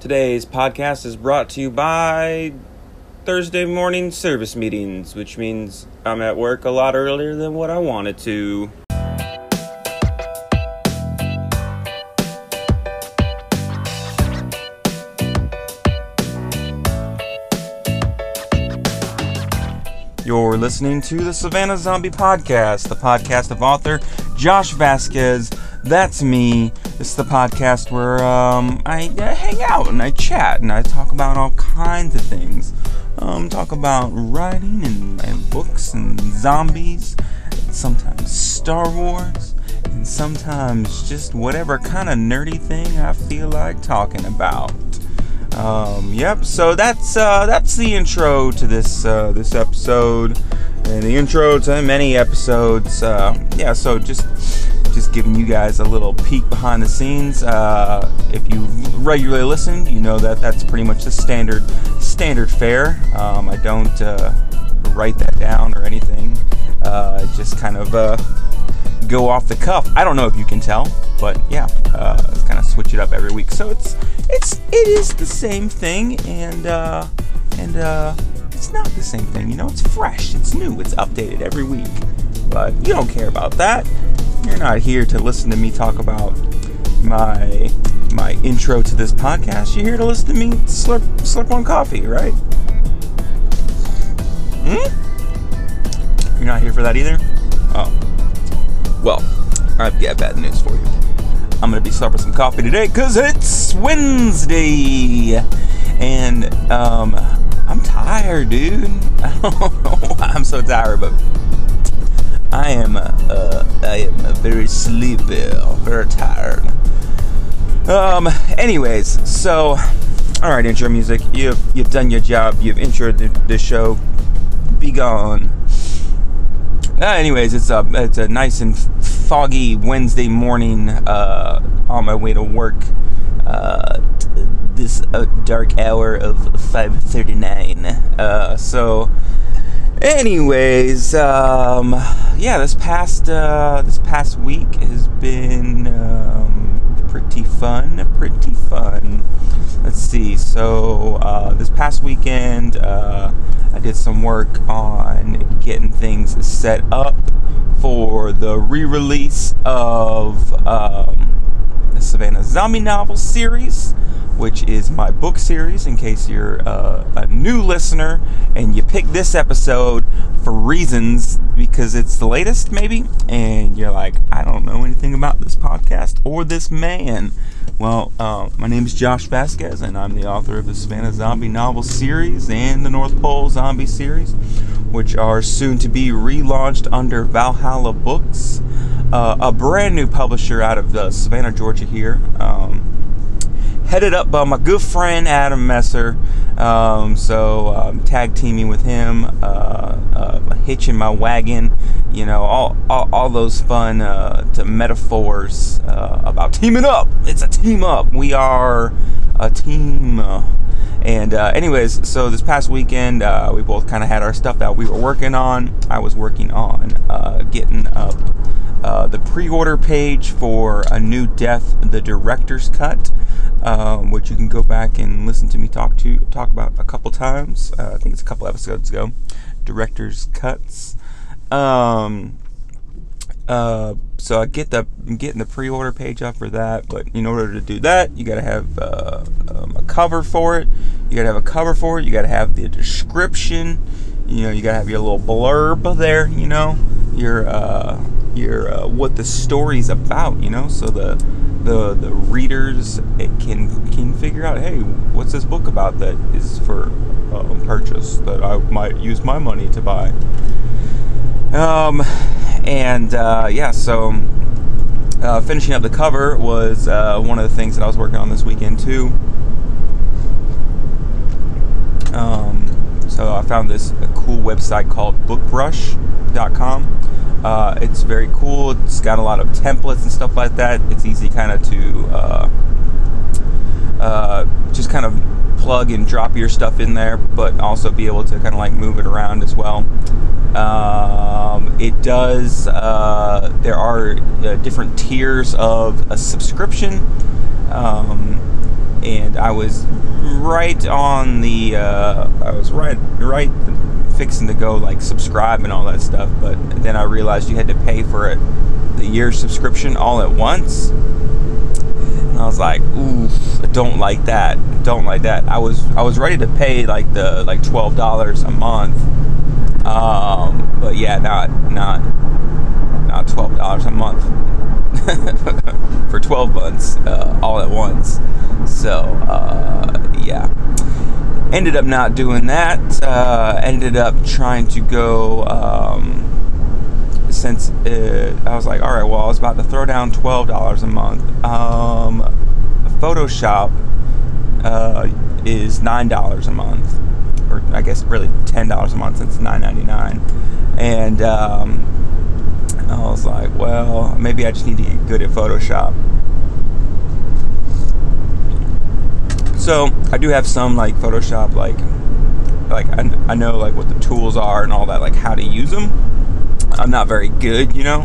Today's podcast is brought to you by Thursday morning service meetings, which means I'm at work a lot earlier than what I wanted to. Listening to the Savannah Zombie Podcast, the podcast of author Josh Vasquez. That's me. This is the podcast where um, I uh, hang out and I chat and I talk about all kinds of things. Um, talk about writing and, and books and zombies, sometimes Star Wars, and sometimes just whatever kind of nerdy thing I feel like talking about. Um, yep. So that's uh, that's the intro to this uh, this episode, and the intro to many episodes. Uh, yeah. So just just giving you guys a little peek behind the scenes. Uh, if you regularly listen, you know that that's pretty much the standard standard fare. Um, I don't uh, write that down or anything. Uh, just kind of go off the cuff. I don't know if you can tell, but yeah, uh, kind of switch it up every week. So it's it's it is the same thing, and uh, and uh, it's not the same thing. You know, it's fresh, it's new, it's updated every week. But you don't care about that. You're not here to listen to me talk about my my intro to this podcast. You're here to listen to me slurp slurp on coffee, right? Hmm? You're not here for that either? Oh. Well, I've got bad news for you. I'm gonna be slurping some coffee today because it's Wednesday, and um, I'm tired, dude. I don't know why I'm so tired, but I am uh, I am very sleepy, very tired. Um. Anyways, so all right, intro music. You've you've done your job. You've introed the, the show. Be gone. Uh, anyways, it's a it's a nice and foggy Wednesday morning uh, on my way to work. Uh, this uh, dark hour of 5:39. Uh, so, anyways, um, yeah, this past uh, this past week has been um, pretty fun. Pretty fun. Let's see. So uh, this past weekend. I did some work on getting things set up for the re release of um, the Savannah Zombie Novel series, which is my book series. In case you're uh, a new listener and you picked this episode for reasons because it's the latest, maybe, and you're like, I don't know anything about this podcast or this man. Well, uh, my name is Josh Vasquez, and I'm the author of the Savannah Zombie Novel series and the North Pole Zombie series, which are soon to be relaunched under Valhalla Books, uh, a brand new publisher out of uh, Savannah, Georgia, here. Um, headed up by my good friend Adam Messer. Um, so um, tag teaming with him, uh, uh, hitching my wagon, you know, all all, all those fun uh, metaphors uh, about teaming up. It's a team up. We are a team. and uh, anyways, so this past weekend uh, we both kind of had our stuff that we were working on. I was working on getting up. The pre-order page for a new Death, the director's cut, um, which you can go back and listen to me talk to talk about a couple times. Uh, I think it's a couple episodes ago. Director's cuts. Um, uh, so I get the I'm getting the pre-order page up for that, but in order to do that, you gotta have uh, um, a cover for it. You gotta have a cover for it. You gotta have the description. You know, you gotta have your little blurb there. You know, your uh, your uh, what the story's about. You know, so the the the readers can can figure out, hey, what's this book about that is for um, purchase that I might use my money to buy. Um, and uh, yeah, so uh, finishing up the cover was uh, one of the things that I was working on this weekend too. Um, so I found this cool website called BookBrush.com uh, it's very cool. It's got a lot of templates and stuff like that. It's easy kind of to uh, uh, just kind of plug and drop your stuff in there, but also be able to kind of like move it around as well. Um, it does, uh, there are uh, different tiers of a subscription. Um, and I was right on the. Uh, I was right right fixing to go like subscribe and all that stuff, but then I realized you had to pay for it the year subscription all at once. And I was like, oof, I don't like that. Don't like that. I was I was ready to pay like the like twelve dollars a month. Um, but yeah, not not not twelve dollars a month for twelve months uh, all at once. So uh, yeah ended up not doing that. Uh, ended up trying to go. Um, since it, I was like, all right, well, I was about to throw down twelve dollars a month. Um, Photoshop uh, is nine dollars a month, or I guess really ten dollars a month since nine ninety nine, and um, I was like, well, maybe I just need to get good at Photoshop. So I do have some like Photoshop, like like I, I know like what the tools are and all that, like how to use them. I'm not very good, you know.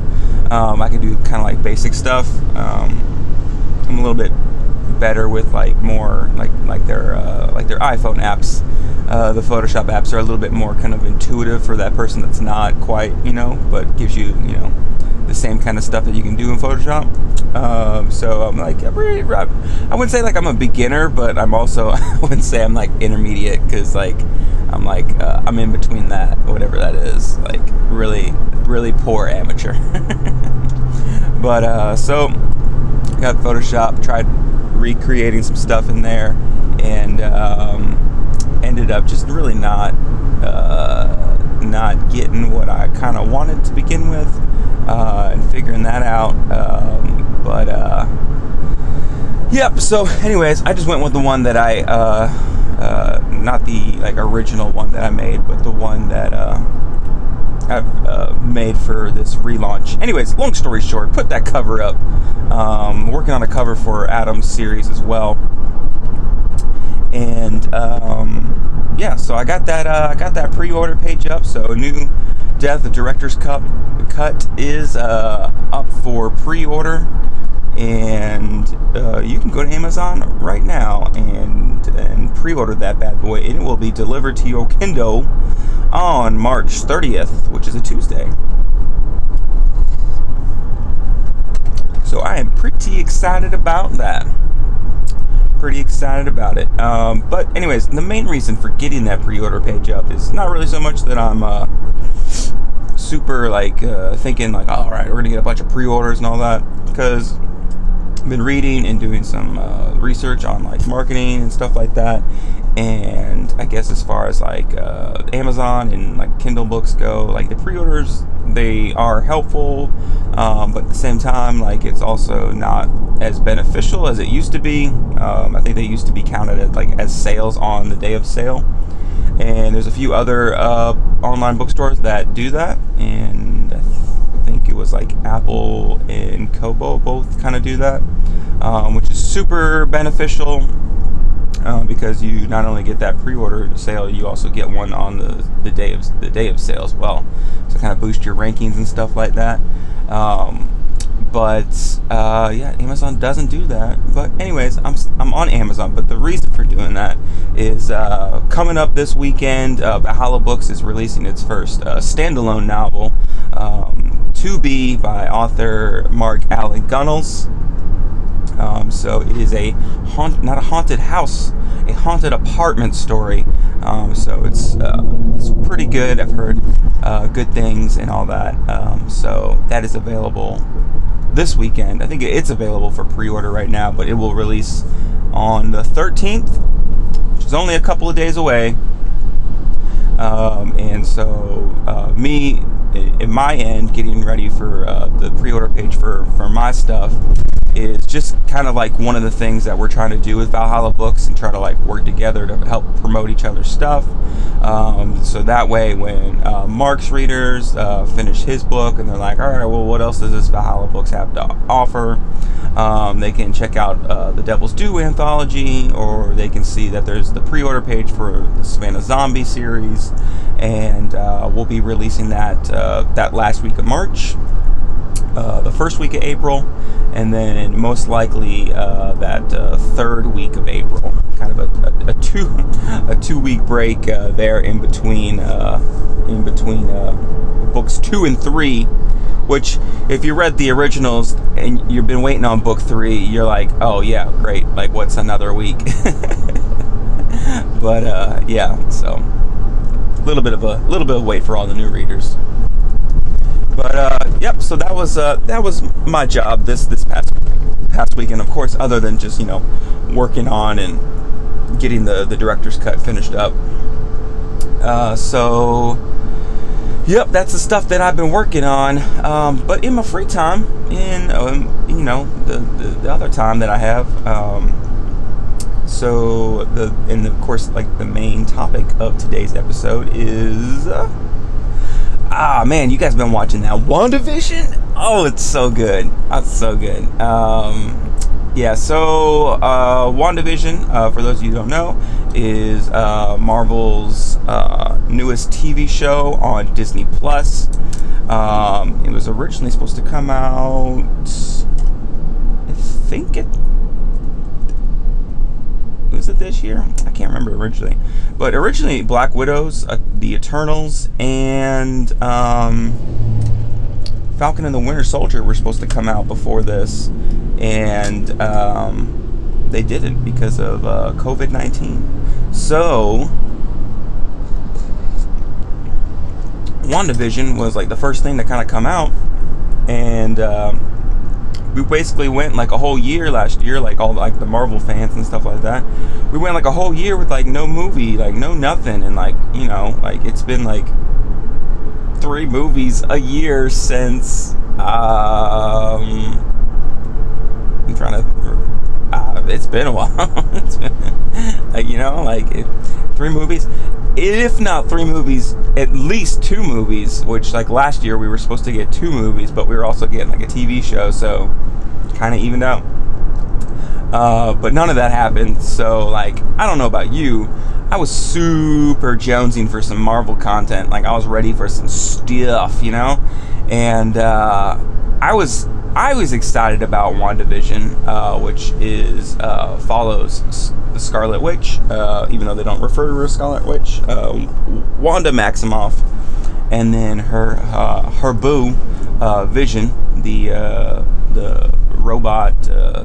Um, I can do kind of like basic stuff. Um, I'm a little bit better with like more like like their uh, like their iPhone apps. Uh, the Photoshop apps are a little bit more kind of intuitive for that person that's not quite, you know, but gives you, you know, the same kind of stuff that you can do in Photoshop. Um, so I'm like, I wouldn't say like I'm a beginner, but I'm also I wouldn't say I'm like intermediate because like I'm like uh, I'm in between that, whatever that is, like really really poor amateur. but uh, so got Photoshop, tried recreating some stuff in there, and um, ended up just really not uh, not getting what I kind of wanted to begin with uh, and figuring that out. Um, but uh, yep. So, anyways, I just went with the one that I, uh, uh not the like original one that I made, but the one that uh, I've uh, made for this relaunch. Anyways, long story short, put that cover up. Um, working on a cover for Adam's series as well, and um, yeah, so I got that I got that pre-order page up. So a new Death, the director's cut cut is uh, up for pre-order, and uh, you can go to Amazon right now and and pre-order that bad boy. And it will be delivered to your Kindle on March 30th, which is a Tuesday. So I am pretty excited about that. Pretty excited about it. Um, but anyways, the main reason for getting that pre-order page up is not really so much that I'm uh, super like uh, thinking like, all right, we're gonna get a bunch of pre-orders and all that because I've been reading and doing some uh, research on like marketing and stuff like that. And I guess as far as like uh, Amazon and like Kindle books go, like the pre-orders, they are helpful, um, but at the same time, like it's also not as beneficial as it used to be. Um, I think they used to be counted as like as sales on the day of sale and there's a few other uh, online bookstores that do that and I, think it was like apple and kobo both kind of do that um, which is super beneficial uh, because you not only get that pre-order sale you also get one on the, the day of the day of sale as well so kind of boost your rankings and stuff like that um, but uh, yeah, Amazon doesn't do that. But anyways, I'm I'm on Amazon. But the reason for doing that is uh, coming up this weekend. Uh, Valhalla Books is releasing its first uh, standalone novel, um, to be by author Mark Allan Gunnells. Um, so it is a haunt, not a haunted house, a haunted apartment story. Um, so it's uh, it's pretty good. I've heard uh, good things and all that. Um, so that is available this weekend. I think it's available for pre-order right now, but it will release on the 13th, which is only a couple of days away. Um, and so, uh, me, in my end, getting ready for uh, the pre-order page for for my stuff is just kind of like one of the things that we're trying to do with Valhalla Books and try to like work together to help promote each other's stuff. Um, so that way, when uh, Mark's readers uh, finish his book and they're like, all right, well, what else does this Valhalla Books have to offer? Um, they can check out uh, the Devil's Due anthology, or they can see that there's the pre-order page for the Savannah Zombie series, and uh, we'll be releasing that uh, that last week of March. Uh, the first week of April, and then most likely uh, that uh, third week of April. Kind of a, a, a two a two week break uh, there in between uh, in between uh, books two and three. Which, if you read the originals and you've been waiting on book three, you're like, oh yeah, great. Like, what's another week? but yeah, so a little bit of a little bit of wait for all the new readers. But uh, yep, so that was uh, that was my job this this past past weekend. Of course, other than just you know working on and getting the the director's cut finished up. Uh, so yep, that's the stuff that I've been working on. Um, but in my free time, in um, you know the, the, the other time that I have. Um, so the and of course like the main topic of today's episode is uh, ah man, you guys been watching that WandaVision? Oh, it's so good. That's so good. Um, yeah, so uh, WandaVision, uh, for those of you who don't know, is uh, Marvel's uh, newest TV show on Disney Plus. Um, it was originally supposed to come out, I think it was it this year? I can't remember originally, but originally Black Widows, uh, the Eternals, and um, Falcon and the Winter Soldier were supposed to come out before this, and um, they didn't because of uh, COVID nineteen. So. WandaVision was like the first thing to kind of come out, and um, we basically went like a whole year last year, like all like the Marvel fans and stuff like that. We went like a whole year with like no movie, like no nothing, and like you know, like it's been like three movies a year since. Um, I'm trying to. Uh, it's been a while. been, like you know, like it, three movies if not three movies, at least two movies. Which like last year we were supposed to get two movies, but we were also getting like a TV show, so kind of evened out. Uh, but none of that happened. So like I don't know about you, I was super jonesing for some Marvel content. Like I was ready for some stuff, you know, and uh, I was I was excited about WandaVision, uh, which is uh, follows the Scarlet Witch, uh, even though they don't refer to her as Scarlet Witch, uh, Wanda Maximoff, and then her uh, her boo uh, Vision, the the robot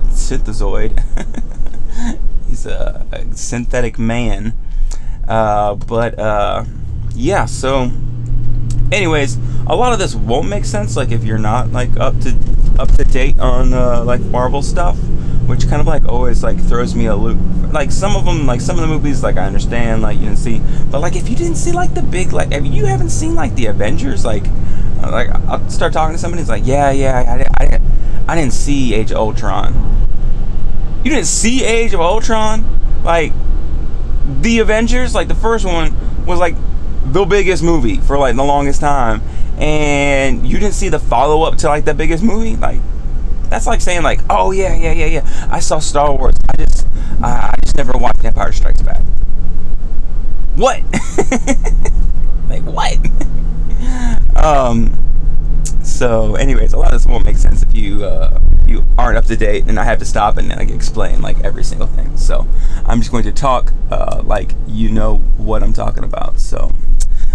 synthezoid. He's a, a, synthetic man, but yeah. So, anyways, a lot of this won't make sense. Like if you're not like up to up to date on uh, like Marvel stuff, which kind of like always like throws me a loop. Like some of them, like some of the movies, like I understand, like you didn't see, but like if you didn't see like the big, like if you haven't seen like the Avengers, like uh, like I'll start talking to somebody, it's like yeah, yeah, I, I, didn't I didn't see Age of Ultron. You didn't see Age of Ultron, like the Avengers, like the first one was like the biggest movie for like the longest time and you didn't see the follow up to like the biggest movie, like that's like saying like, oh yeah, yeah, yeah, yeah, I saw Star Wars. I just, uh, I just never watched Empire Strikes Back. What? like what? um. So, anyways, a lot of this won't make sense if you uh, you aren't up to date, and I have to stop and like explain like every single thing. So, I'm just going to talk uh, like you know what I'm talking about. So.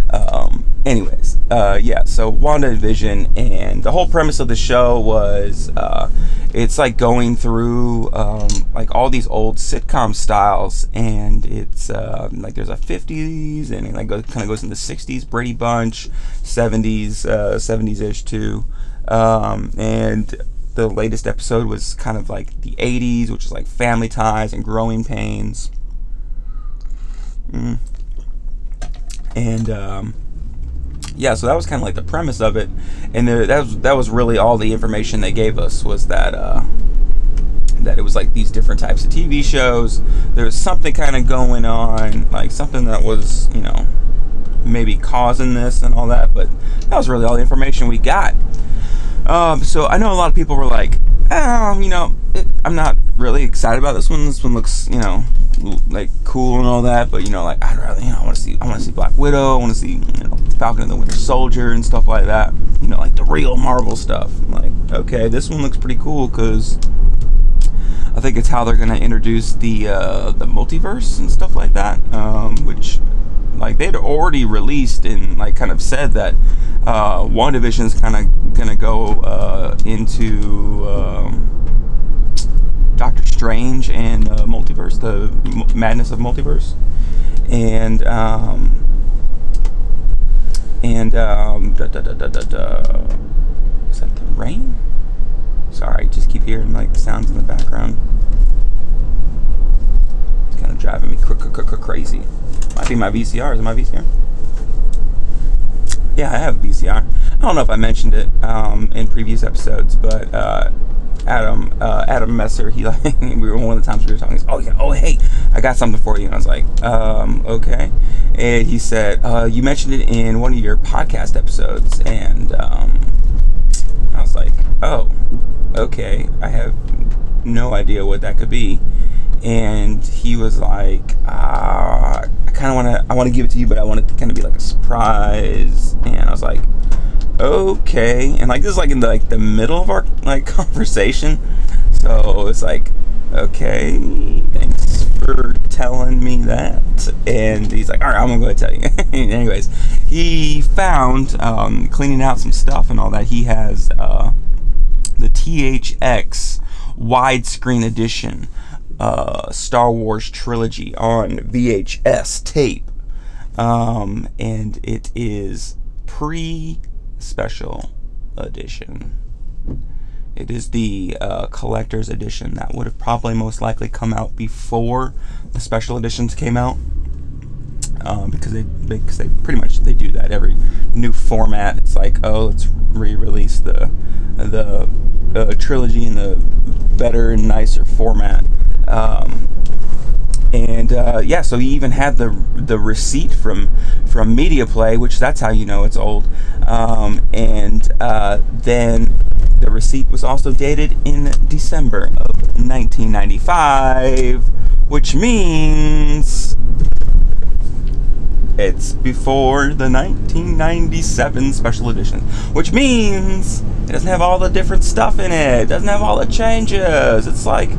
Um, anyways, uh, yeah, so WandaVision, and Vision and the whole premise of the show was uh, it's like going through um, like all these old sitcom styles, and it's uh, like there's a 50s, and it like kind of goes into 60s, Brady Bunch, 70s, 70s ish too, um, and the latest episode was kind of like the 80s, which is like Family Ties and Growing Pains. Mm and um, yeah, so that was kind of like the premise of it, and there, that was that was really all the information they gave us was that uh, that it was like these different types of TV shows. There was something kind of going on, like something that was you know maybe causing this and all that, but that was really all the information we got. Um, so I know a lot of people were like, um, you know, it, I'm not really excited about this one. This one looks, you know, like cool and all that, but you know, like I'd rather, you know, I want to see, I want to see Black Widow. I want to see, you know, Falcon and the Winter Soldier and stuff like that. You know, like the real Marvel stuff. I'm like, okay, this one looks pretty cool because I think it's how they're gonna introduce the uh, the multiverse and stuff like that. Um, which, like, they'd already released and like kind of said that uh, WandaVision is kind of gonna go uh, into. Um, Doctor Strange and uh, multiverse, the m- madness of multiverse, and um, and um, da, da, da, da, da, da. is that the rain? Sorry, just keep hearing like sounds in the background. Kind of driving me cr- cr- cr- crazy. Might be my VCR. Is it my VCR? Yeah, I have a VCR. I don't know if I mentioned it um, in previous episodes, but uh, Adam uh, Adam Messer, he like we were one of the times we were talking. oh yeah, oh hey, I got something for you. And I was like, um, okay. And he said, uh, you mentioned it in one of your podcast episodes, and um, I was like, oh, okay. I have no idea what that could be. And he was like, uh, I kind of want to, I want to give it to you, but I want it to kind of be like a surprise. And I was like, okay. And like this is like in the like the middle of our like conversation. So it's like okay thanks for telling me that. And he's like all right i'm gonna go tell you. Anyways he found um, cleaning out some stuff and all that. He has uh, the thx widescreen edition uh, star wars trilogy on vhs tape um, and it is pre special edition. It is the uh, collector's edition that would have probably most likely come out before the special editions came out, um, because they because they pretty much they do that every new format. It's like oh let's re-release the the uh, trilogy in the better and nicer format. Um, and uh, yeah, so he even had the the receipt from from Media Play, which that's how you know it's old. Um, and uh, then the receipt was also dated in December of 1995, which means it's before the 1997 special edition, which means it doesn't have all the different stuff in it. It doesn't have all the changes. It's like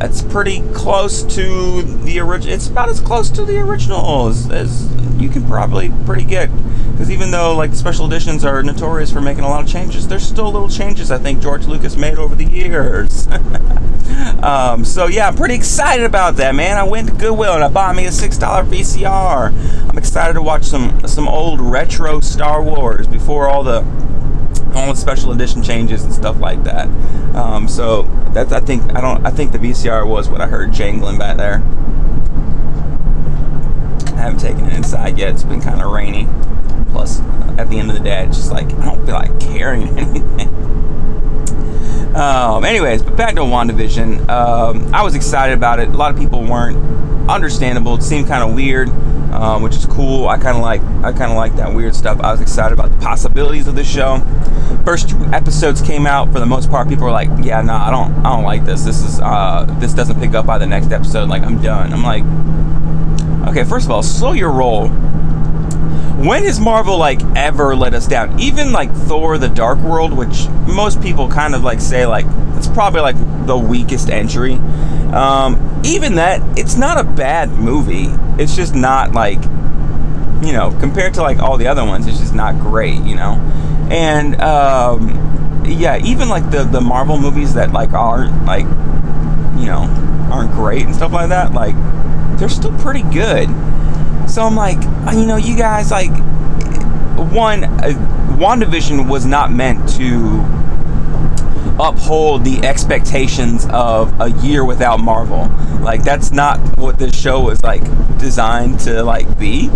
it's pretty close to the original. It's about as close to the original as, as you can probably pretty get. Because even though like special editions are notorious for making a lot of changes, there's still little changes I think George Lucas made over the years. um, so yeah, I'm pretty excited about that, man. I went to Goodwill and I bought me a six dollar VCR. I'm excited to watch some some old retro Star Wars before all the all the special edition changes and stuff like that. Um, so that's I think I don't I think the VCR was what I heard jangling back there. I haven't taken it inside yet. It's been kind of rainy. Plus, at the end of the day, it's just like I don't feel like carrying anything. Um, anyways, but back to WandaVision. Um, I was excited about it. A lot of people weren't. Understandable. It seemed kind of weird um, which is cool. I kind of like I kind of like that weird stuff. I was excited about the possibilities of the show. First two episodes came out. For the most part, people were like, "Yeah, no, nah, I don't I don't like this. This is uh, this doesn't pick up by the next episode. Like I'm done." I'm like, okay, first of all, slow your roll. When has Marvel like ever let us down? Even like Thor: The Dark World, which most people kind of like say like it's probably like the weakest entry. Um, even that, it's not a bad movie. It's just not like, you know, compared to like all the other ones, it's just not great, you know. And um, yeah, even like the the Marvel movies that like aren't like, you know, aren't great and stuff like that, like they're still pretty good. So I'm like, you know, you guys like one, uh, WandaVision was not meant to uphold the expectations of a year without Marvel. Like that's not what this show was like designed to like be.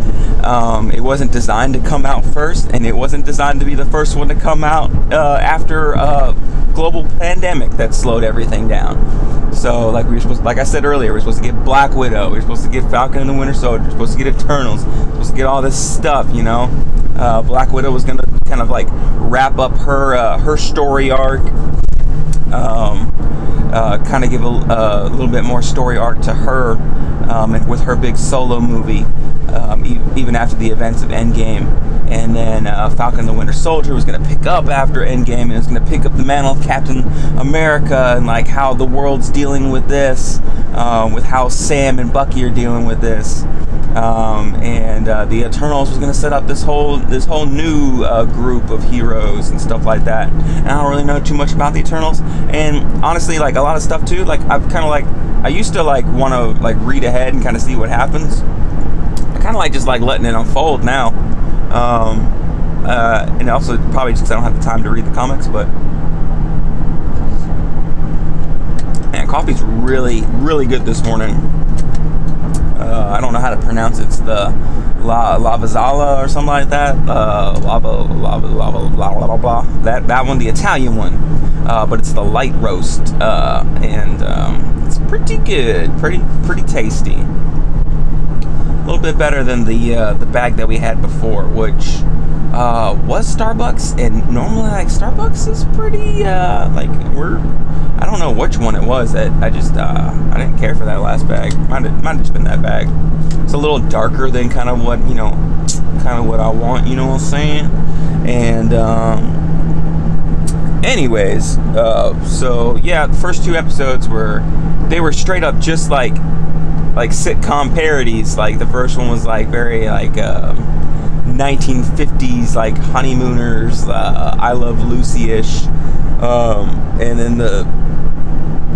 Um, it wasn't designed to come out first, and it wasn't designed to be the first one to come out uh, after a global pandemic that slowed everything down. So like we were supposed, like I said earlier, we are supposed to get Black Widow, we are supposed to get Falcon and the Winter Soldier, we are supposed to get Eternals, we are supposed to get all this stuff, you know. Uh, Black Widow was gonna kind of like wrap up her uh, her story arc um, uh, kind of give a, a, little bit more story arc to her um, with her big solo movie. um, e- even after the events of Endgame. And then uh, Falcon the Winter Soldier was going to pick up after Endgame and was going to pick up the mantle of Captain America and like how the world's dealing with this, uh, with how Sam and Bucky are dealing with this. Um, and uh, the Eternals was going to set up this whole this whole new uh, group of heroes and stuff like that. And I don't really know too much about the Eternals. And honestly, like a lot of stuff too. Like I've kind of like I used to like want to like read ahead and kind of see what happens. I kind of like just like letting it unfold now. Um, uh, and also probably just I don't have the time to read the comics, but man, coffee's really really good this morning. Uh, I don't know how to pronounce it. It's the La Lavazala or something like that. Uh, lava, lava, lava, blah, blah, blah, blah. That that one, the Italian one. Uh, but it's the light roast, uh, and um, it's pretty good, pretty pretty tasty. A little bit better than the uh, the bag that we had before, which uh, was Starbucks, and normally like Starbucks is pretty uh, like we're I don't know which one it was that I just uh, I didn't care for that last bag. Might have, might have just been that bag. It's a little darker than kind of what you know, kind of what I want. You know what I'm saying? And um, anyways, uh, so yeah, the first two episodes were they were straight up just like like sitcom parodies. Like the first one was like very like. Um, 1950s like honeymooners uh, i love lucy-ish. Um, and then the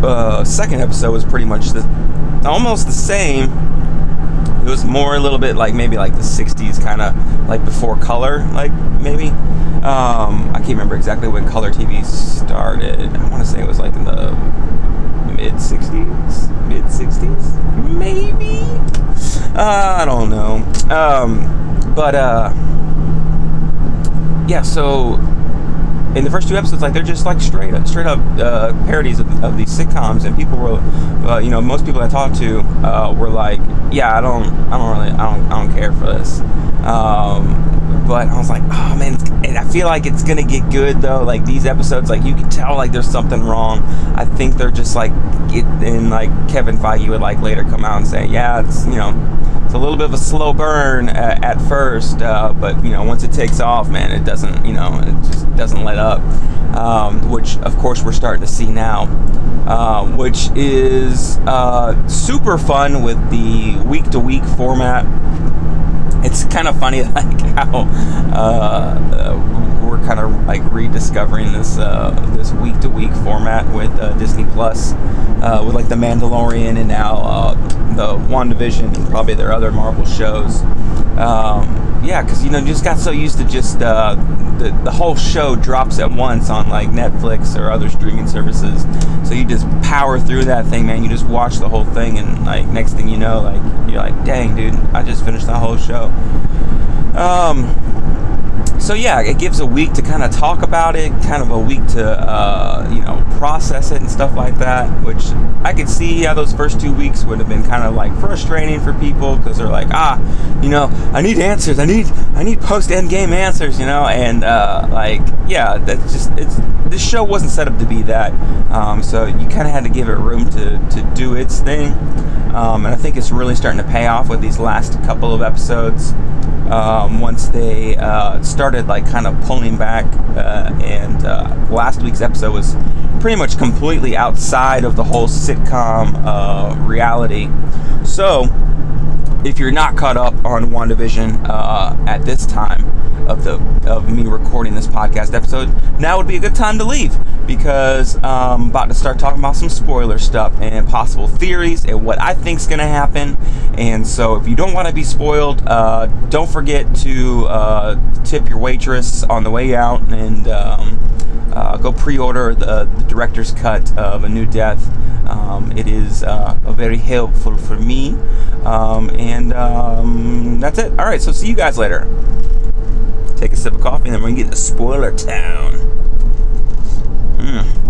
uh, second episode was pretty much the almost the same. It was more a little bit like maybe like the 60s kind of like before color like maybe. Um, i can't remember exactly when color tv started. I want to say it was like in the mid 60s mid 60s maybe? Uh, i don't know. Um, but uh, yeah. So in the first two episodes, like they're just like straight up, straight up uh, parodies of, of, these sitcoms, and people were, uh, you know, most people I talked to uh, were like, yeah, I don't, I don't really, I don't, I don't care for this. Um, but I was like, oh man, and I feel like it's gonna get good though. Like these episodes, like you can tell like there's something wrong. I think they're just like, it, and like Kevin Feige would like later come out and say, yeah, it's you know it's a little bit of a slow burn at, at first, uh, but you know once it takes off, man, it doesn't you know it just doesn't let up. Um, which of course we're starting to see now, uh, which is uh, super fun with the week to week format. It's kind of funny like how uh, we're kind of like rediscovering this uh, this week to week format with uh, Disney Plus, with like the Mandalorian and now the WandaVision and probably their other Marvel shows. Um, yeah, because you know, just got so used to just uh, the the whole show drops at once on like Netflix or other streaming services. You just power through that thing, man. You just watch the whole thing, and like next thing you know, like you're like, dang, dude, I just finished the whole show. Um, so yeah, it gives a week to kind of talk about it, kind of a week to uh, you know process it and stuff like that. Which I could see how those first two weeks would have been kind of like frustrating for people because they're like, ah, you know, I need answers, I need I need post end game answers, you know, and uh, like yeah, that's just it's this show wasn't set up to be that, um, so you kind of had to give it room to to do its thing, um, and I think it's really starting to pay off with these last couple of episodes um, once they uh, started like kind of pulling back. Uh, and uh, last week's episode was pretty much completely outside of the whole sitcom uh, reality. So if you're not caught up on WandaVision uh, at this time of the of me recording this podcast episode, now would be a good time to leave because I'm um, about to start talking about some spoiler stuff and possible theories and what I think is going to happen. And so, if you don't want to be spoiled, uh, don't forget to uh, tip your waitress on the way out and um, uh, go pre-order the, the, director's cut of A New Death. Um, it is uh, very helpful for me. Um, and um, that's it. All right, so see you guys later. Take a sip of coffee, and then we're gonna get to spoiler town. Mm.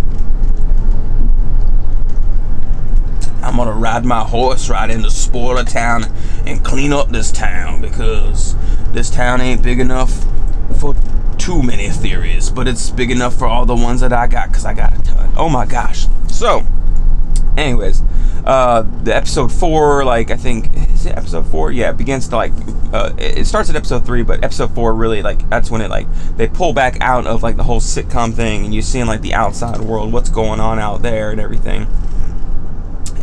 I'm gonna ride my horse right into spoiler town and clean up this town because this town ain't big enough for too many theories, but it's big enough for all the ones that I got because I got a ton. Oh my gosh. So, anyways, uh, the episode four, like I think, is it episode four? Yeah, it begins to like, uh, it starts at episode three, but episode four really like that's when it like they pull back out of like the whole sitcom thing, and you're seeing like the outside world, what's going on out there, and everything.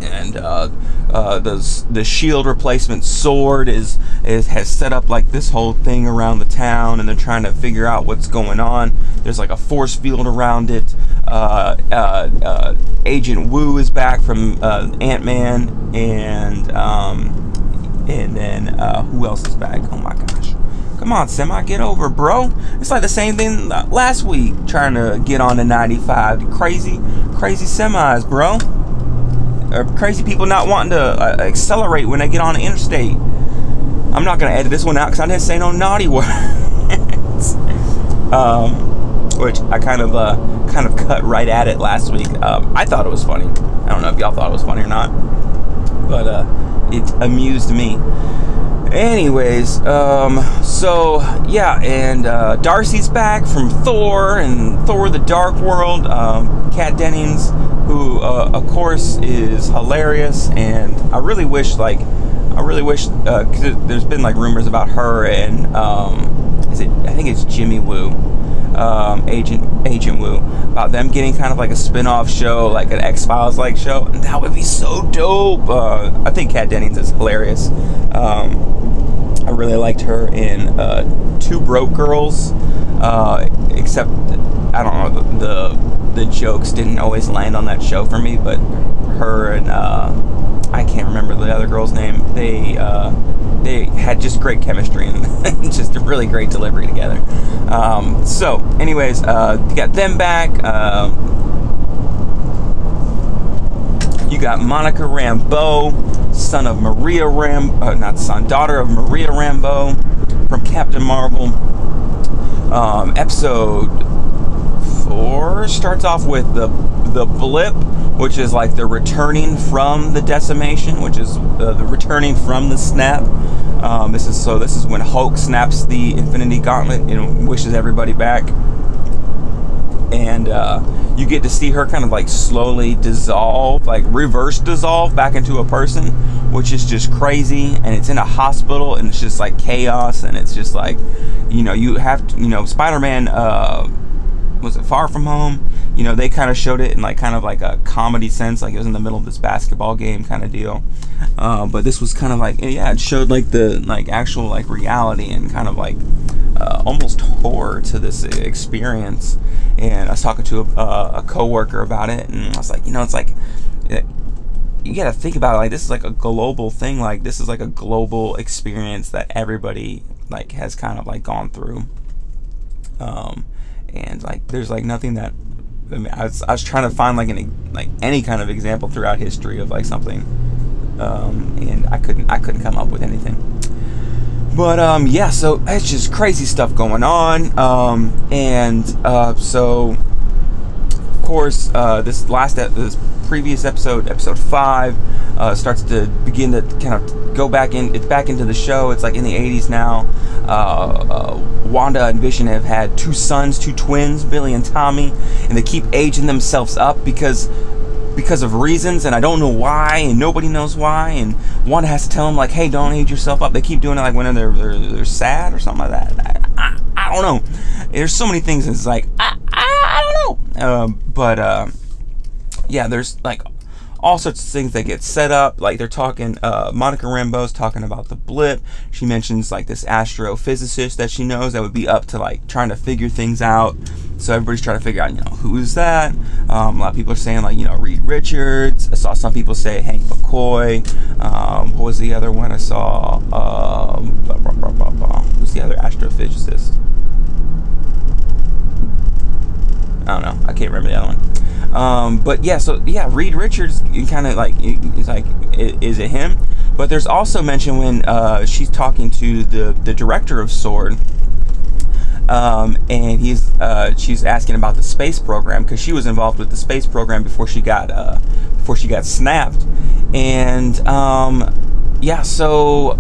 And uh, uh, the the shield replacement sword is is has set up like this whole thing around the town, and they're trying to figure out what's going on. There's like a force field around it. Uh, uh, uh Agent Woo is back from uh, Ant Man, and um, and then who else is back? Oh my gosh! Come on, Semi, get over, bro. It's like the same thing last week, trying to get on the 95. Crazy, crazy semis, bro or crazy people not wanting to uh, accelerate when they get on the interstate. I'm not gonna edit this one out because I didn't say no naughty words. um, which I kind of uh, kind of cut right at it last week. Um, I thought it was funny. I don't know if y'all thought it was funny or not, but uh, it amused me. Anyways, um, so yeah, and uh, Darcy's back from Thor and Thor: The Dark World. Um, Kat Dennings, who uh, of course is hilarious, and I really wish like I really wish because uh, there's been like rumors about her and um, is it I think it's Jimmy Woo um, Agent Agent Woo about them getting kind of like a spin-off show, like an X Files like show, and that would be so dope. Uh, I think Kat Dennings is hilarious. Um, I really liked her in uh, Two Broke Girls, uh, except I don't know the, the, the jokes didn't always land on that show for me, but her and uh, I can't remember the other girl's name. They uh, they had just great chemistry and just a really great delivery together. Um, so, anyways, uh, you got them back. Uh, you got Monica Rambeau, son of Maria Ram, uh, not son, daughter of Maria Rambeau from Captain Marvel. Um, episode four starts off with the the blip which is like the returning from the decimation, which is uh, the returning from the snap. Um, this is so. This is when Hulk snaps the Infinity Gauntlet and wishes everybody back, and uh, you get to see her kind of like slowly dissolve, like reverse dissolve back into a person, which is just crazy. And it's in a hospital, and it's just like chaos, and it's just like, you know, you have to, you know, Spider-Man. Uh, was it Far From Home? you know, they kind of showed it in like kind of like a comedy sense, like it was in the middle of this basketball game kind of deal. Uh, but this was kind of like, yeah, it showed like the like actual like reality and kind of like uh, almost horror to this experience. And I was talking to a, uh, a coworker about it, and I was like, you know, it's like. It, you got to think about it like this is like a global thing like this is like a global experience that everybody like has kind of like gone through um and like there's like nothing that I, mean, I, was, I was trying to find like any like any kind of example throughout history of like something, um, and I couldn't I couldn't come up with anything. But um, yeah, so it's just crazy stuff going on, um, and uh, so of course uh, this last this previous episode, episode five, uh, starts to begin to kind of go back in. It's back into the show. It's like in the 80s now. Uh, uh, Wanda and Vision have had two sons, two twins, Billy and Tommy, and they keep aging themselves up because because of reasons, and I don't know why, and nobody knows why. And Wanda has to tell them like, "Hey, don't age yourself up." They keep doing it like when they're they're, they're sad or something like that. I, I, I, don't know. There's so many things. It's like I, I, I don't know. Uh, but uh, yeah, there's like all sorts of things that get set up. Like they're talking, uh, Monica Rambeau's talking about the blip. She mentions like this astrophysicist that she knows that would be up to like trying to figure things out. So everybody's trying to figure out, you know, who is that? Um, a lot of people are saying like, you know, Reed Richards. I saw some people say Hank McCoy. Um, what was the other one I saw? Um, Who's the other astrophysicist? I don't know. I can't remember the other one. Um, but yeah, so yeah, Reed Richards kind of like it's like is it him? But there's also mention when uh, she's talking to the the director of Sword. Um, and he's uh, she's asking about the space program because she was involved with the space program before she got uh, before she got snapped, and um, yeah, so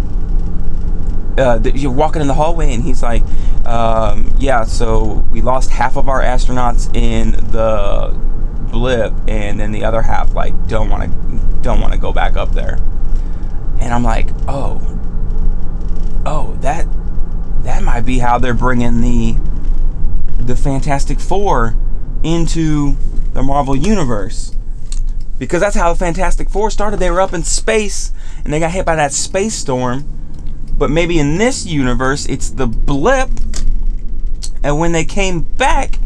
uh, you're walking in the hallway and he's like, um, yeah, so we lost half of our astronauts in the blip, and then the other half like don't want to don't want to go back up there. And I'm like, oh, oh, that that might be how they're bringing the the Fantastic Four into the Marvel universe. Because that's how the Fantastic Four started. They were up in space and they got hit by that space storm. But maybe in this universe, it's the blip. And when they came back,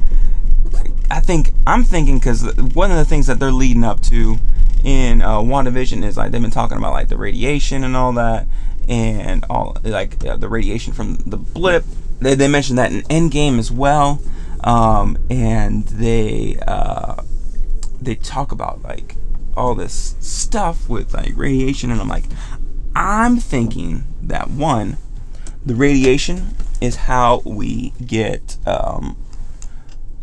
I think I'm thinking because one of the things that they're leading up to in uh, WandaVision is like they've been talking about like the radiation and all that, and all like uh, the radiation from the blip. They, they mentioned that in Endgame as well, um, and they uh, they talk about like all this stuff with like radiation, and I'm like, I'm thinking that one, the radiation is how we get um,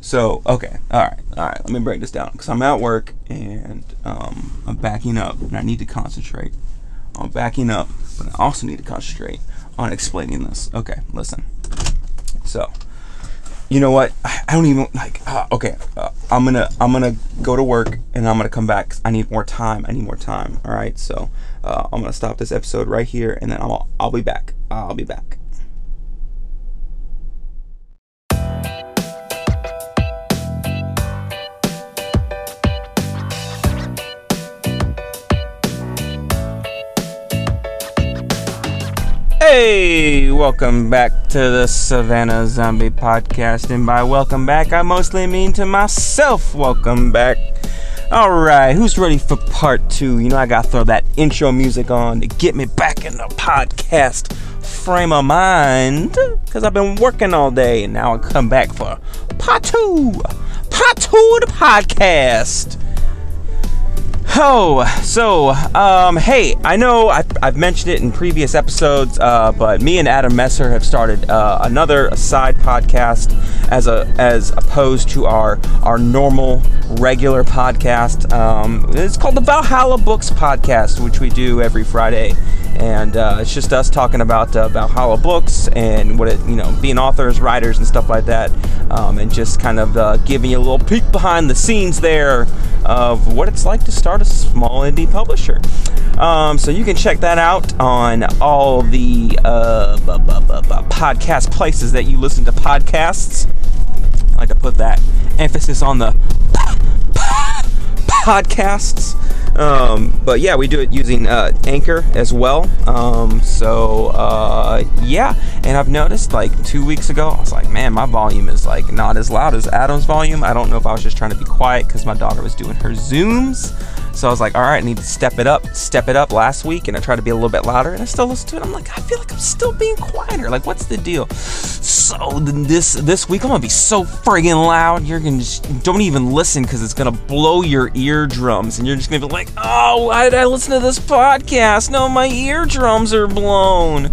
so, okay, all right, all right, let me break this down because I'm at work and um, I'm backing up and I need to concentrate. I'm backing up, but I also need to concentrate on explaining this. Okay, listen. So, you know what? I, I don't even like. Uh, okay, uh, I'm gonna I'm gonna go to work and I'm gonna come back. I need more time. I need more time. All right, so uh, I'm gonna stop this episode right here and then I'll I'll be back. I'll be back. Hey, welcome back to the Savannah Zombie Podcast. And by welcome back, I mostly mean to myself. Welcome back. Alright, who's ready for part two? You know, I gotta throw that intro music on to get me back in the podcast frame of mind. Because I've been working all day and now I come back for part two. Part two of the podcast. Oh, so, um, hey, I know I've, I've, mentioned it in previous episodes, uh, but me and Adam Messer have started uh, another side podcast as a as opposed to our our normal regular podcast. Um, it's called the Valhalla Books Podcast, which we do every Friday and uh, it's just us talking about uh, Valhalla books and what it, you know, being authors, writers, and stuff like that, um, and just kind of uh, giving you a little peek behind the scenes there of what it's like to start a small indie publisher. Um, so you can check that out on all the uh, podcast places that you listen to podcasts. I like to put that emphasis on the podcasts. Um, but yeah, we do it using uh, Anchor as well. Um, so uh, yeah, and I've noticed like two weeks ago, I was like, man, my volume is like not as loud as Adam's volume. I don't know if I was just trying to be quiet because my daughter was doing her zooms. So I was like, all right, I need to step it up, step it up last week, and I tried to be a little bit louder, and I still listen to it. I'm like, I feel like I'm still being quieter. Like, what's the deal? So this this week I'm gonna be so friggin' loud. You're gonna just don't even listen because it's gonna blow your eardrums, and you're just gonna be like, oh, why did I listen to this podcast? No, my eardrums are blown.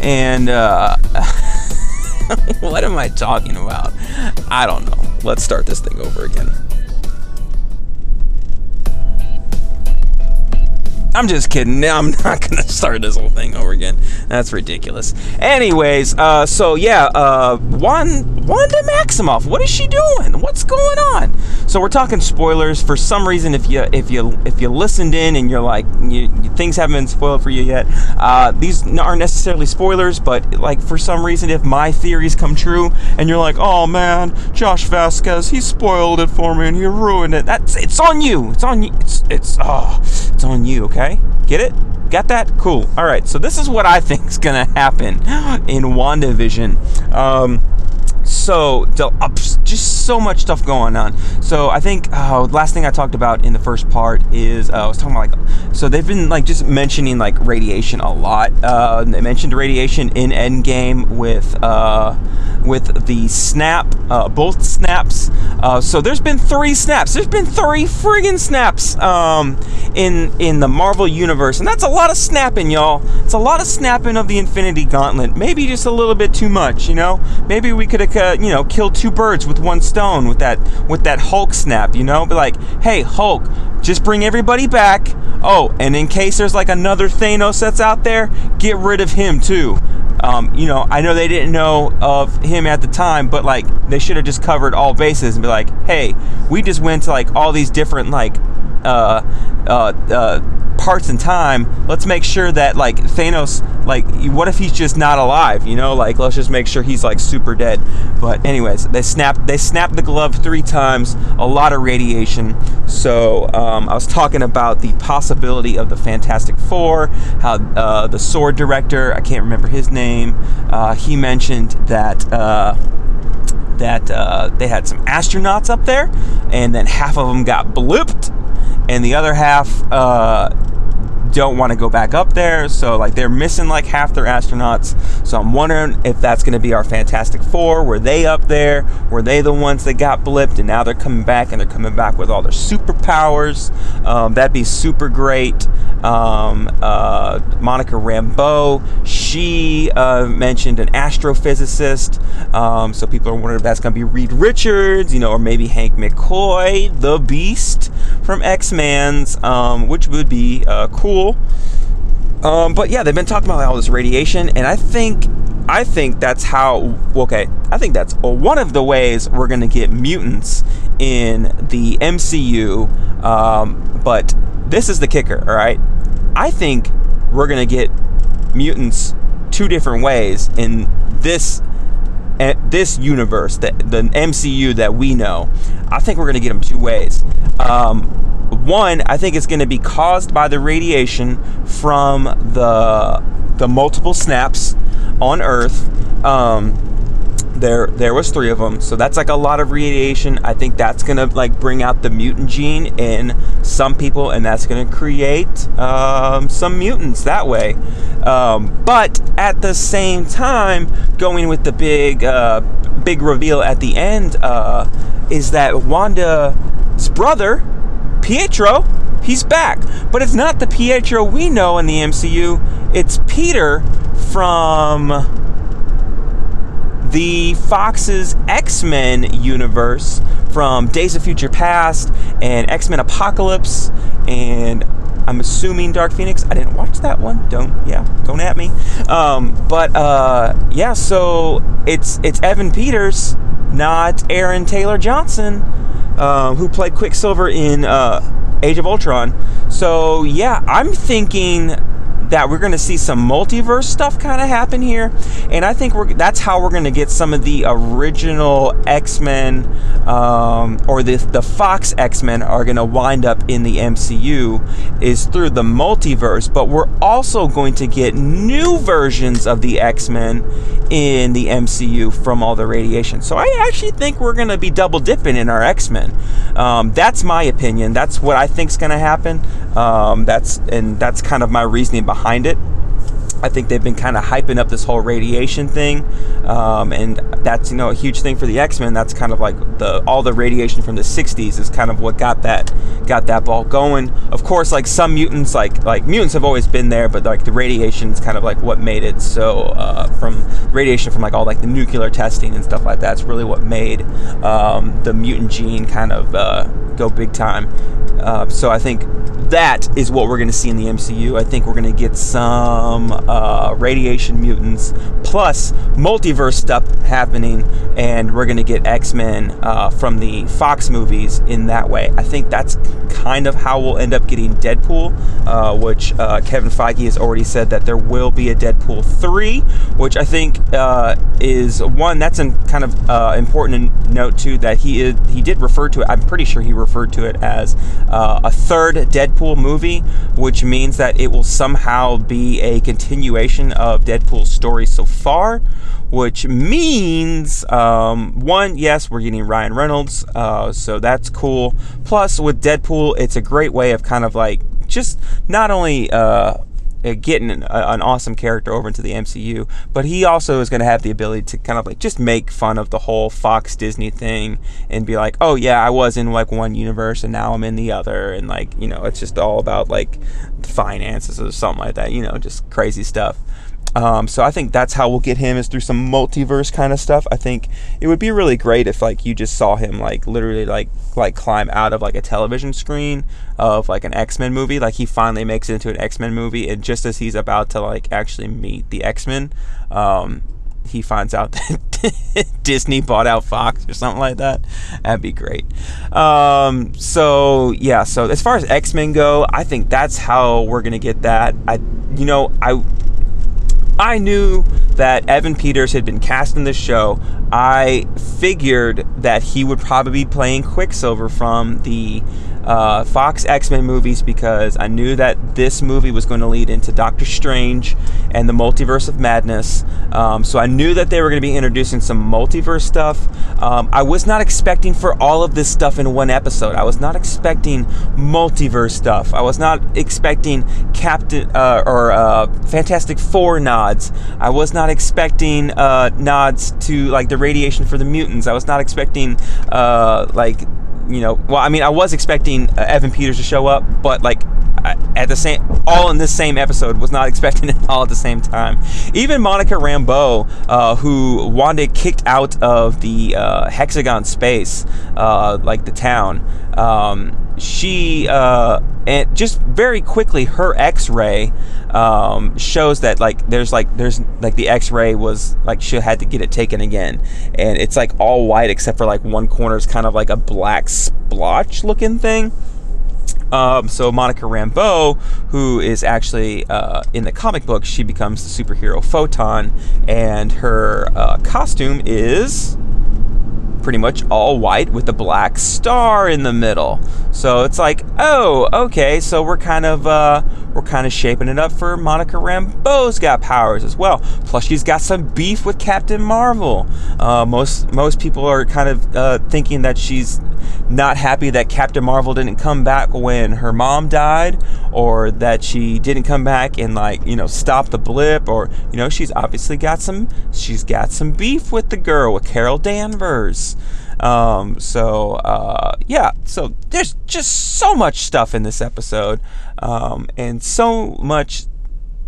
And uh, what am I talking about? I don't know. Let's start this thing over again. I'm just kidding. I'm not gonna start this whole thing over again. That's ridiculous. Anyways, uh, so yeah, uh, Wanda Maximoff. What is she doing? What's going on? So we're talking spoilers. For some reason, if you if you if you listened in and you're like you, things haven't been spoiled for you yet, uh, these aren't necessarily spoilers. But like for some reason, if my theories come true and you're like, oh man, Josh Vasquez, he spoiled it for me and he ruined it. That's it's on you. It's on you. It's it's oh, it's on you. Okay. Okay? Get it? Got that? Cool. All right. So this is what I think is going to happen in WandaVision. Um, so just so much stuff going on. So I think uh, last thing I talked about in the first part is uh, I was talking about like so they've been like just mentioning like radiation a lot. Uh, they mentioned radiation in Endgame with uh, with the snap, uh, both snaps. Uh, so there's been three snaps. There's been three friggin' snaps um, in in the Marvel universe, and that's a lot of snapping, y'all. It's a lot of snapping of the Infinity Gauntlet. Maybe just a little bit too much, you know. Maybe we could have uh, you know kill two birds with one stone with that with that Hulk snap, you know. Be like, hey Hulk, just bring everybody back. Oh, and in case there's like another Thanos that's out there, get rid of him too. Um, you know, I know they didn't know of him at the time, but like they should have just covered all bases and be like, hey, we just went to like all these different like uh, uh, uh, parts in time, let's make sure that like Thanos, like, what if he's just not alive? You know, like let's just make sure he's like super dead. But anyways, they snapped they snapped the glove three times, a lot of radiation. So um, I was talking about the possibility of the Fantastic Four, how uh, the Sword director, I can't remember his name, uh, he mentioned that. Uh, that uh, they had some astronauts up there, and then half of them got blipped, and the other half uh, don't want to go back up there. So like they're missing like half their astronauts. So I'm wondering if that's going to be our Fantastic Four. Were they up there? Were they the ones that got blipped and now they're coming back and they're coming back with all their superpowers? Um, that'd be super great. Um, uh, Monica Rambeau, she uh, mentioned an astrophysicist. Um, so people are wondering if that's going to be Reed Richards, you know, or maybe Hank McCoy, the Beast from X Men's, um, which would be uh, cool. Um, but yeah, they've been talking about all this radiation, and I think I think that's how. Okay, I think that's one of the ways we're to get mutants in the MCU. Um, but this is the kicker, all right? I think we're to get mutants two different ways in this this universe, the, the MCU that we know. I think we're going to get them two ways. Um, one, I think it's going to be caused by the radiation from the the multiple snaps on Earth. Um, there there was three of them. So that's like a lot of radiation. I think that's gonna like bring out the mutant gene in some people and that's gonna create um, some mutants that way. Um, but at the same time going with the big uh, big reveal at the end uh, is that wanda's brother pietro he's back. But it's not the pietro we know in the mcu it's peter from the Fox's X Men universe from Days of Future Past and X Men Apocalypse and I'm assuming Dark Phoenix. I didn't watch that one. Don't yeah, don't at me. Um, but uh, yeah, so it's it's Evan Peters, not Aaron Taylor Johnson, uh, who played Quicksilver in uh, Age of Ultron. So yeah, I'm thinking that we're going to see some multiverse stuff kind of happen here, and I think we're that's how we're going to get some of the original X Men um, or the the Fox X Men are going to wind up in the MCU is through the multiverse, but we're also going to get new versions of the X Men in the MCU from all the radiation. So I actually think we're going to be double dipping in our X Men. Um, that's my opinion. That's what I think is going to happen. Um, that's and that's kind of my reasoning behind behind it. I think they've been kind of hyping up this whole radiation thing, um, and that's you know a huge thing for the X Men. That's kind of like the all the radiation from the '60s is kind of what got that got that ball going. Of course, like some mutants, like like mutants have always been there, but like the radiation is kind of like what made it so. Uh, from radiation from like all like the nuclear testing and stuff like that's really what made um, the mutant gene kind of uh, go big time. Uh, so I think that is what we're going to see in the MCU. I think we're going to get some uh, radiation mutants plus multiverse stuff happening, and we're going to get X Men uh, from the Fox movies in that way. I think that's kind of how we'll end up getting Deadpool, uh, which uh, Kevin Feige has already said that there will be a Deadpool 3, which I think uh, is one that's a kind of uh, important note too that he is, he did refer to it. I'm pretty sure he referred to it as a third Deadpool movie, which means that it will somehow be a continuation of Deadpool's story so far, which means um, one, yes, we're getting Ryan Reynolds, uh, so that's cool. Plus, with Deadpool, it's a great way of kind of like just not only uh, uh, Uh, getting an, an, awesome character over into the MCU, but he also is going to have the ability to kind of like just make fun of the whole Fox Disney thing and be like, oh yeah, I was in like one universe and now I'm in the other, and like you know, it's just all about like finances or something like that, you know, just crazy stuff. Um, so I think that's how we'll get him is through some multiverse kind of stuff. I think it would be really great if like you just saw him like literally like like climb out of like a television screen of like an X-Men movie. Like he finally makes it into an X-Men movie, and just as he's about to like actually meet the X-Men, um, he finds out that Disney bought out Fox or something like that. That'd be great. Um, so yeah, so as far as X Men go, I think that's how we're gonna get that. I, you know, I. I knew that Evan Peters had been cast in this show. I figured that he would probably be playing Quicksilver from the uh, Fox X Men movies because I knew that this movie was going to lead into Doctor Strange and the Multiverse of Madness. Um, so I knew that they were going to be introducing some multiverse stuff. Um, I was not expecting for all of this stuff in one episode. I was not expecting multiverse stuff. I was not expecting Captain uh, or uh, Fantastic Four nods. I was not expecting uh, nods to like the radiation for the mutants. I was not expecting uh, like you know, well, I mean, I was expecting uh, Evan Peters to show up, but like at the same, all in this same episode, was not expecting it all at the same time. Even Monica Rambeau, uh, who Wanda kicked out of the uh, Hexagon space, uh, like the town, um, she uh, and just very quickly her X-ray um, shows that like there's like there's like the X-ray was like she had to get it taken again, and it's like all white except for like one corner is kind of like a black splotch looking thing. Um, so Monica Rambeau, who is actually uh, in the comic book, she becomes the superhero Photon, and her uh, costume is pretty much all white with a black star in the middle. So it's like, oh, okay, so we're kind of uh, we're kind of shaping it up for Monica Rambeau's got powers as well. Plus, she's got some beef with Captain Marvel. Uh, most most people are kind of uh, thinking that she's not happy that Captain Marvel didn't come back when her mom died, or that she didn't come back and like you know stop the blip, or you know she's obviously got some she's got some beef with the girl with Carol Danvers. Um, so uh, yeah, so there's just so much stuff in this episode, um, and so much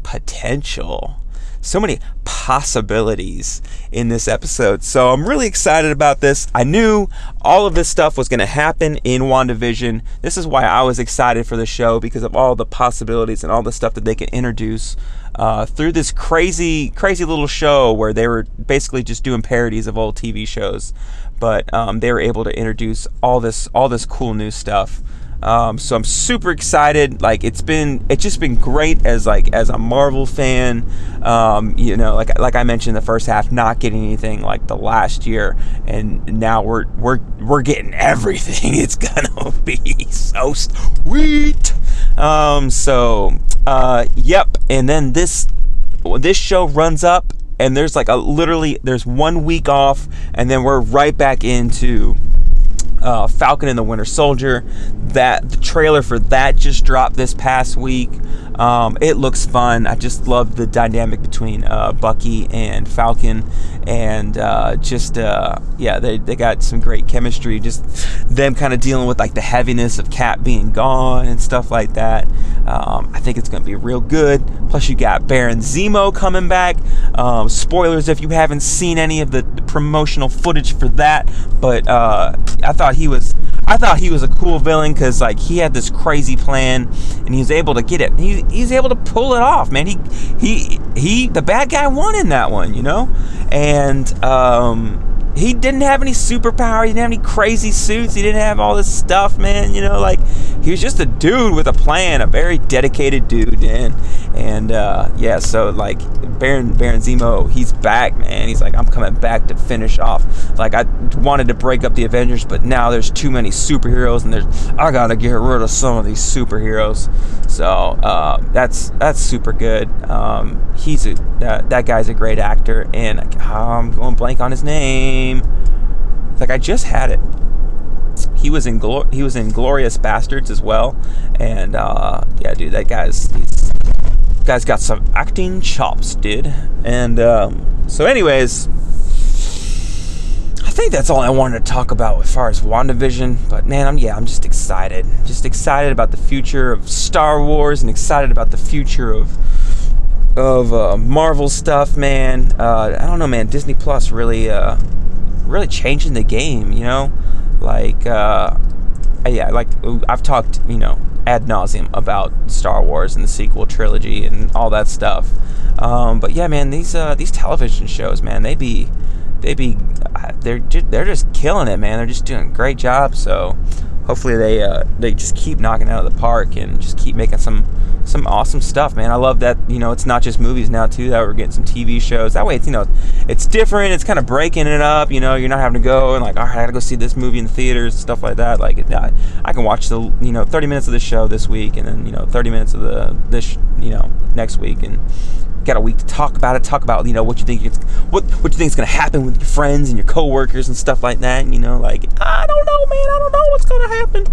potential so many possibilities in this episode. So I'm really excited about this. I knew all of this stuff was going to happen in WandaVision. This is why I was excited for the show because of all the possibilities and all the stuff that they can introduce uh, through this crazy, crazy little show where they were basically just doing parodies of old TV shows. But um, they were able to introduce all this, all this cool new stuff. Um, so I'm super excited. Like it's been, it's just been great as like as a Marvel fan. Um, you know, like like I mentioned, the first half not getting anything like the last year, and now we're we're we're getting everything. It's gonna be so sweet. Um, so uh, yep. And then this this show runs up, and there's like a literally there's one week off, and then we're right back into uh, Falcon and the Winter Soldier. That the trailer for that just dropped this past week. Um, it looks fun. I just love the dynamic between uh, Bucky and Falcon, and uh, just uh, yeah, they, they got some great chemistry. Just them kind of dealing with like the heaviness of Cap being gone and stuff like that. Um, I think it's going to be real good. Plus, you got Baron Zemo coming back. Um, spoilers if you haven't seen any of the, the promotional footage for that, but uh, I thought he was I thought he was a cool villain because like he had this crazy plan and he was able to get it. He, he's able to pull it off, man. He he he the bad guy won in that one, you know, and um, he didn't have any superpower. He didn't have any crazy suits. He didn't have all this stuff, man. You know, like he was just a dude with a plan, a very dedicated dude, man. And uh, yeah, so like Baron Baron Zemo, he's back, man. He's like, I'm coming back to finish off. Like I wanted to break up the Avengers, but now there's too many superheroes, and there's I gotta get rid of some of these superheroes. So uh, that's that's super good. Um, he's a that, that guy's a great actor, and I'm going blank on his name Like I just had it. He was in Glor- he was in Glorious Bastards as well, and uh, yeah, dude, that guy's guy's got some acting chops, dude. And um, so, anyways, I think that's all I wanted to talk about as far as WandaVision. But man, I'm yeah, I'm just excited. Just excited about the future of Star Wars and excited about the future of of uh, Marvel stuff, man. Uh, I don't know, man. Disney Plus really, uh, really changing the game. You know, like, uh, yeah, like I've talked, you know, ad nauseum about Star Wars and the sequel trilogy and all that stuff. Um, but yeah, man, these uh, these television shows, man, they be they be they're they're just killing it, man. They're just doing a great job. So hopefully they uh, they just keep knocking out of the park and just keep making some some awesome stuff, man. I love that you know it's not just movies now too. That we're getting some TV shows. That way, it's you know it's different. It's kind of breaking it up. You know, you're not having to go and like, all right, I gotta go see this movie in the theaters, stuff like that. Like, I, I can watch the you know 30 minutes of the show this week, and then you know 30 minutes of the this you know next week, and got a week to talk about it. Talk about you know what you think it's what what you think is gonna happen with your friends and your coworkers and stuff like that. And, you know, like I don't know, man. I don't know what's gonna happen.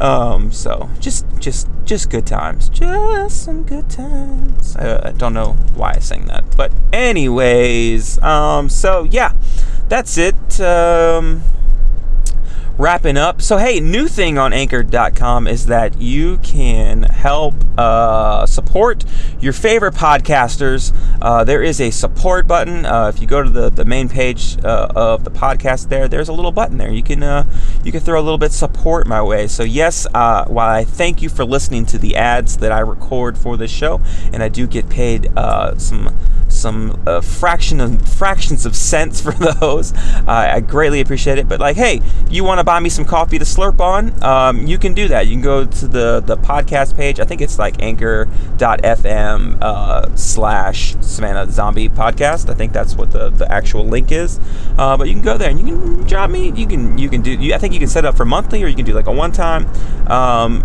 Um, so just just just good times, just some good times. I don't know why I sang that, but anyways, um, so yeah, that's it. Um, wrapping up. So, hey, new thing on anchor.com is that you can help uh, support your favorite podcasters. Uh, there is a support button. Uh, if you go to the, the main page uh, of the podcast there, there's a little button there. You can uh, you can throw a little bit support my way. So, yes, uh, while I thank you for listening to the ads that I record for this show, and I do get paid some some uh, fraction of fractions of cents for those. Uh, I greatly appreciate it. But like, hey, you want to buy me some coffee to slurp on? Um, you can do that. You can go to the the podcast page. I think it's like Anchor.fm uh, slash Savannah Zombie Podcast. I think that's what the, the actual link is. Uh, but you can go there and you can drop me. You can you can do. You, I think you can set up for monthly or you can do like a one time. Um,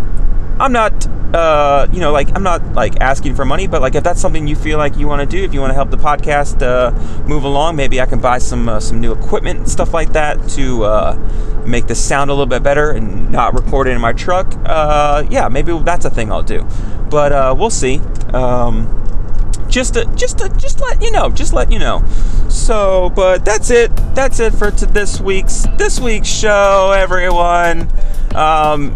I'm not, uh, you know, like I'm not like asking for money, but like if that's something you feel like you want to do, if you want to help the podcast uh, move along, maybe I can buy some uh, some new equipment and stuff like that to uh, make the sound a little bit better and not record it in my truck. Uh, yeah, maybe that's a thing I'll do, but uh, we'll see. Um, just to just to just let you know, just let you know. So, but that's it. That's it for to this week's this week's show, everyone. Um,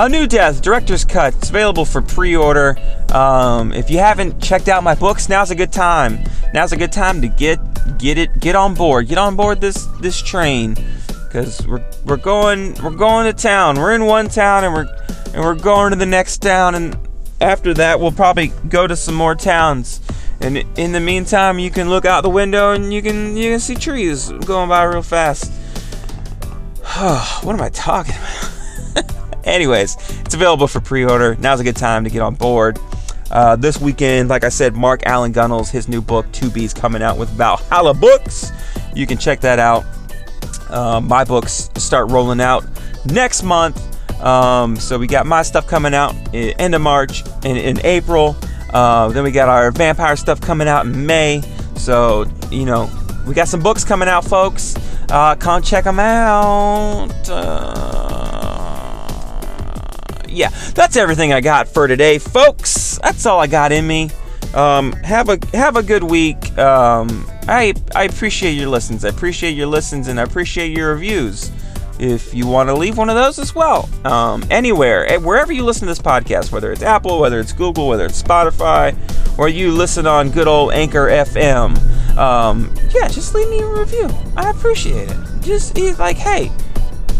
a New Death Director's Cut. It's available for pre-order. Um, if you haven't checked out my books, now's a good time. Now's a good time to get get it get on board. Get on board this this train because we're we're going we're going to town. We're in one town and we're and we're going to the next town and after that we'll probably go to some more towns. And in the meantime, you can look out the window and you can you can see trees going by real fast. what am I talking about? Anyways, it's available for pre-order. Now's a good time to get on board. Uh, this weekend, like I said, Mark Allan Gunnells, his new book, Two B's, coming out with Valhalla Books. You can check that out. Uh, my books start rolling out next month. Um, so we got my stuff coming out end of March and in April. Uh, then we got our vampire stuff coming out in May. So you know we got some books coming out, folks. Uh, come check them out. Uh, yeah, that's everything I got for today, folks. That's all I got in me. Um, have a have a good week. Um, I I appreciate your listens. I appreciate your listens, and I appreciate your reviews. If you want to leave one of those as well, um, anywhere, eh, wherever you listen to this podcast, whether it's Apple, whether it's Google, whether it's Spotify, or you listen on good old Anchor FM, um, yeah, just leave me a review. I appreciate it. Just like, hey,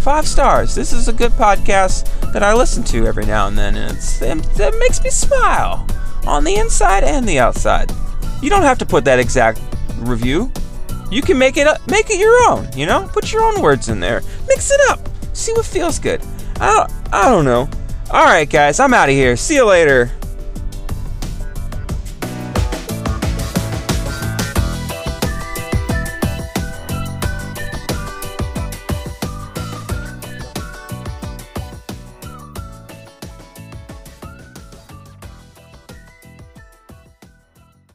five stars. This is a good podcast that I listen to every now and then, and it's, it, it makes me smile on the inside and the outside. You don't have to put that exact review. You can make it up, make it your own. You know, put your own words in there, mix it up, see what feels good. I don't, I don't know. All right, guys, I'm out of here. See you later.